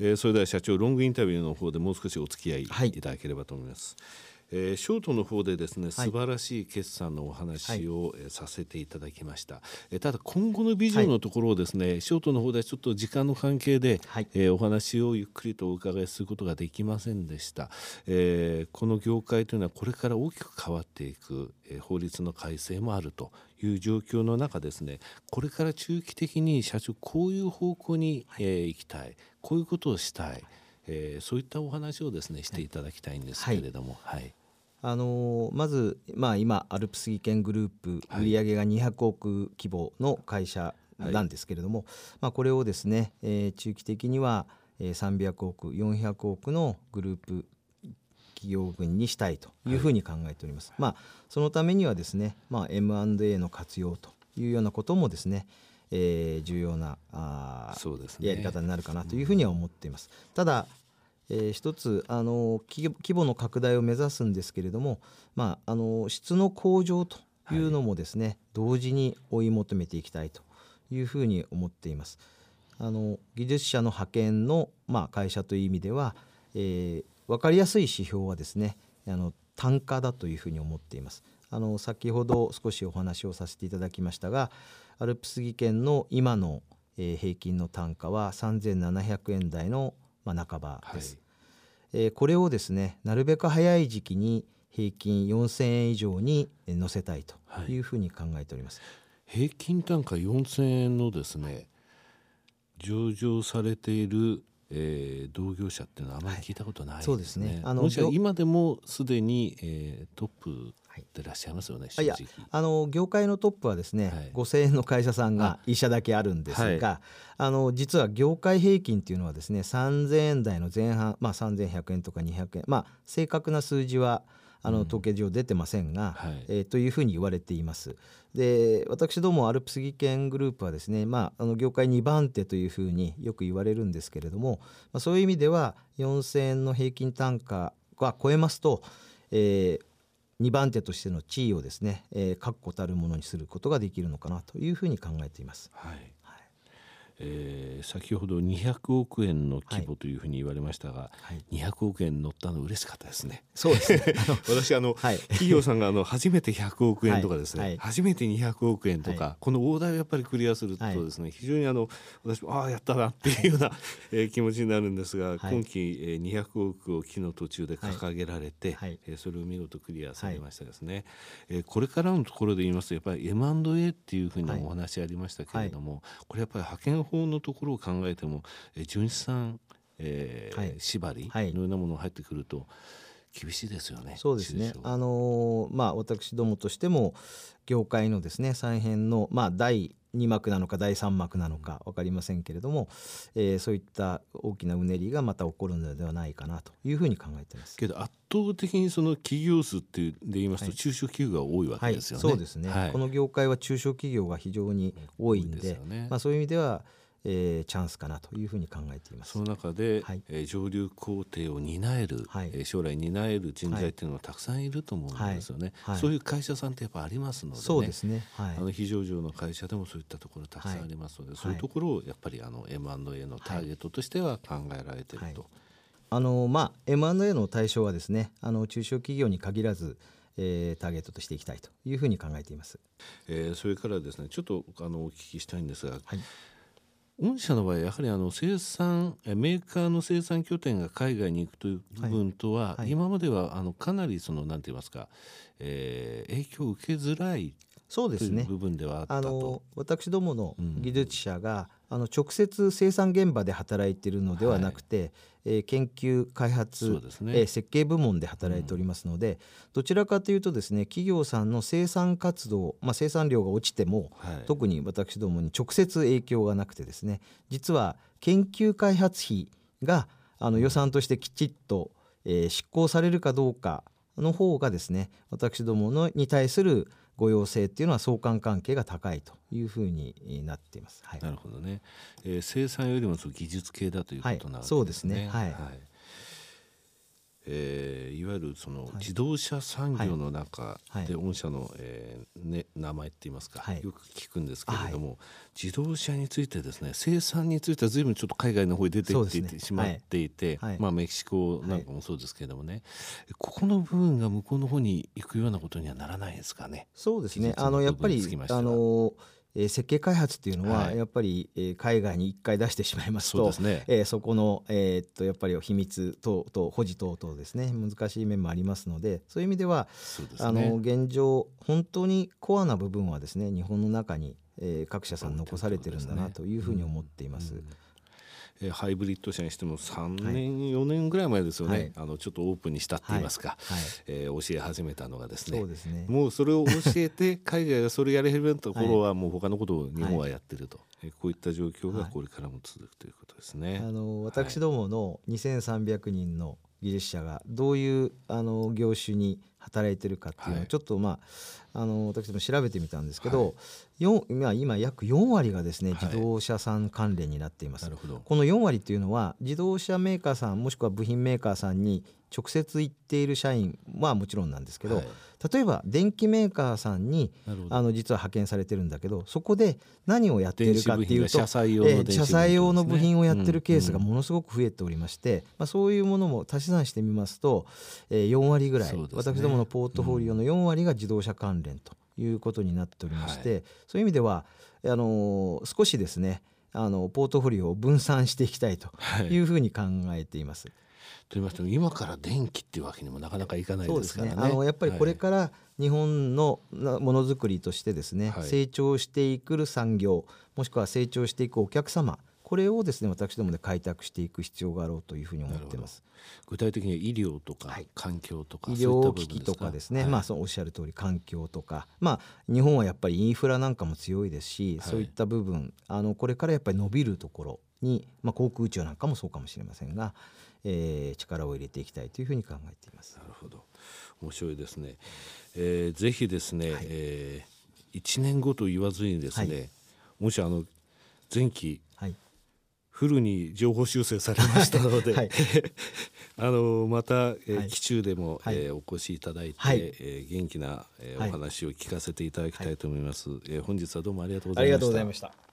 えー、それでは社長ロングインタビューの方でもう少しお付き合いいただければと思います。はいえー、ショートの方でですね、素晴らしい決算のお話を、はい、させていただきました、えー、ただ今後のビジョンのところをですね、はい、ショートの方ではちょっと時間の関係で、はい、えー、お話をゆっくりとお伺いすることができませんでした、えー、この業界というのはこれから大きく変わっていく、えー、法律の改正もあるという状況の中ですねこれから中期的に社長こういう方向に、えー、行きたいこういうことをしたい、えー、そういったお話をですねしていただきたいんですけれども、はい、はいあのまず、まあ、今アルプス技研グループ売上が200億規模の会社なんですけれども、はい、まあ、これをですね、えー、中期的には300億400億のグループ企業群にしたいというふうに考えております。はい、まあ、そのためにはですね、まあ、M&A の活用というようなこともですね、えー、重要なあそうです、ね、やり方になるかなというふうには思っています。ただえー、一つあの規模の拡大を目指すんですけれども、まあ、あの質の向上というのもですね、はい、同時に追い求めていきたいというふうに思っています。あの技術者の派遣の、まあ、会社という意味では、えー、分かりやすい指標はですねあの単価だというふうに思っています。あの先ほど少しお話をさせていただきましたがアルプス技研の今の、えー、平均の単価は3700円台のまあ、半ばです、はい、えー、これをですねなるべく早い時期に平均4000円以上に乗せたいとい。うふうに考えております、はい、平均単価4000円のですね上場されているえー、同業者っていうのはあまり聞いたことないですね。はい、そうですね。あの今でもすでに、えー、トップでいらっしゃいますよね。いやあの業界のトップはですね、はい、5,000円の会社さんが1社だけあるんですが、あ、はい、の実は業界平均っていうのはですね3,000円台の前半、まあ、3,100円とか200円まあ正確な数字はあの統計上出てませんが、うんはい、えー、というふうに言われています。で私どもアルプス技研グループはですね、まあ、あの業界2番手というふうによく言われるんですけれども、まあ、そういう意味では4,000円の平均単価が超えますと、えー、2番手としての地位をですね、えー、確固たるものにすることができるのかなというふうに考えています。はいえー、先ほど200億円の規模というふうに言われましたが、はい、200億円乗ったの嬉しかったですね。そうですね。私あの、はい、企業さんがあの初めて100億円とかですね、はい、初めて200億円とか、この大台をやっぱりクリアするとですね、非常にあの私もああやったなっていうような、えー、気持ちになるんですが、今期、えー、200億を期の途中で掲げられて、はい、えー、それを見事クリアされましたですね。はい、えー、これからのところで言いますとやっぱり M&A っていうふうなお話ありましたけれども、これやっぱり派遣法のところを考えても、えー、純資産、えー、はい、縛りのようなものが入ってくると厳しいですよね。そうですね。あのー、まあ私どもとしても業界のですね再編のまあ第2幕なのか第3幕なのか分かりませんけれども、えー、そういった大きなうねりがまた起こるのではないかなというふうに考えています。けど圧倒的にその企業数っていうで言いますと中小企業が多いわけですよね、はい。はい、そうですね、はい、この業界は中小企業が非常に多いんで、ね、まあ、そういう意味ではえー、チャンスかなというふうに考えています。その中で、はい、えー、上流工程を担える、はい、えー、将来担える人材っていうのはたくさんいると思うんですよね、はい、そういう会社さんってやっぱありますので、ね、そうですね、はい、あの非上場の会社でもそういったところたくさんありますので、そういうところをやっぱりあの M&A のターゲットとしては考えられていると。あのまあ、M&A の対象はですねあの中小企業に限らずえー、ターゲットとしていきたいというふうに考えています。えー、それからですねちょっとあのお聞きしたいんですが、はい、御社の場合やはりあの生産メーカーの生産拠点が海外に行くという部分とは、はい。はい、今まではあのかなりそのなんて言いますか、えー、影響を受けづらいそうですね。部分ではあの私どもの技術者が、うん、あの直接生産現場で働いているのではなくて、はい、えー、研究開発、ね。えー、設計部門で働いておりますので、うん、どちらかというとですね企業さんの生産活動、まあ、生産量が落ちても、はい、特に私どもに直接影響がなくてですね実は研究開発費があの予算としてきちっと、えー、執行されるかどうかの方がですね私どものに対するご要請っていうのは相関関係が高いというふうになっています。はい、なるほどね、えー、生産よりもその技術系だということなんですね。はい、そうですね。はい。はい、えー、いわゆるその自動車産業の中で御社の、えーね、名前って言いますか、よく聞くんですけれども、自動車についてですね生産については随分ちょっと海外の方に出ていって、しまっていて、まあ、メキシコなんかもそうですけれどもね、ここの部分が向こうの方に行くようなことにはならないですかね？そうですね。あのやっぱりあのえー、設計開発っていうのはやっぱり、えー、海外に1回出してしまいますとそね。えー、そこの、えー、っとやっぱり秘密等々保持等々ですね難しい面もありますのでそういう意味では、ね、あの現状本当にコアな部分はですね日本の中に、えー、各社さん残されてるんだなというふうに思っています。うんうんえハイブリッド車にしても3年、はい、4年ぐらい前ですよね、はい、あのちょっとオープンにしたって言いますか、はい、えー、教え始めたのがですね、ね、もうそれを教えて海外がそれやれるところはもう他のことを日本はやってると、はい、こういった状況がこれからも続くということですね。あの私どもの2300人の技術者がどういうあの業種に働いてるかっていうのをちょっとまあ、あの私も調べてみたんですけど、はい、今約4割がですね自動車さん関連になっています、この4割っていうのは自動車メーカーさんもしくは部品メーカーさんに直接行っている社員はもちろんなんですけど、はい、例えば電機メーカーさんにあの実は派遣されてるんだけどそこで何をやっているかっていうと車載用の、ね、車載用の部品をやってるケースがものすごく増えておりまして、うんうん、まあ、そういうものも足し算してみますと、えー、4割ぐらい、ね、私どものポートフォリオの4割が自動車関連ということになっておりまして、うん、そういう意味ではあのー、少しですねあのポートフォリオを分散していきたいというふうに考えています。はいと言いましても今から電気っていうわけにもなかなかいかないですからね。ねあのやっぱりこれから日本のものづくりとしてですね、はい、成長していく産業もしくは成長していくお客様これをですね私どもで開拓していく必要があろうというふうに思っています。具体的に医療とか環境とか、はい、医療機器とかですね、はい、まあそのおっしゃる通り環境とか、まあ日本はやっぱりインフラなんかも強いですし、そういった部分あのこれからやっぱり伸びるところに、まあ航空宇宙なんかもそうかもしれませんが、えー、力を入れていきたいというふうに考えています。なるほど。面白いですね、えー、ぜひですね、はい、えー、1年後と言わずにですね、はい、もしあの前期、はい、フルに情報修正されましたので、はい、あのまた、えー、期中でも、はい、えー、お越しいただいて、はい、えー、元気な、えー、お話を聞かせていただきたいと思います、はい、えー、本日はどうもありがとうございました。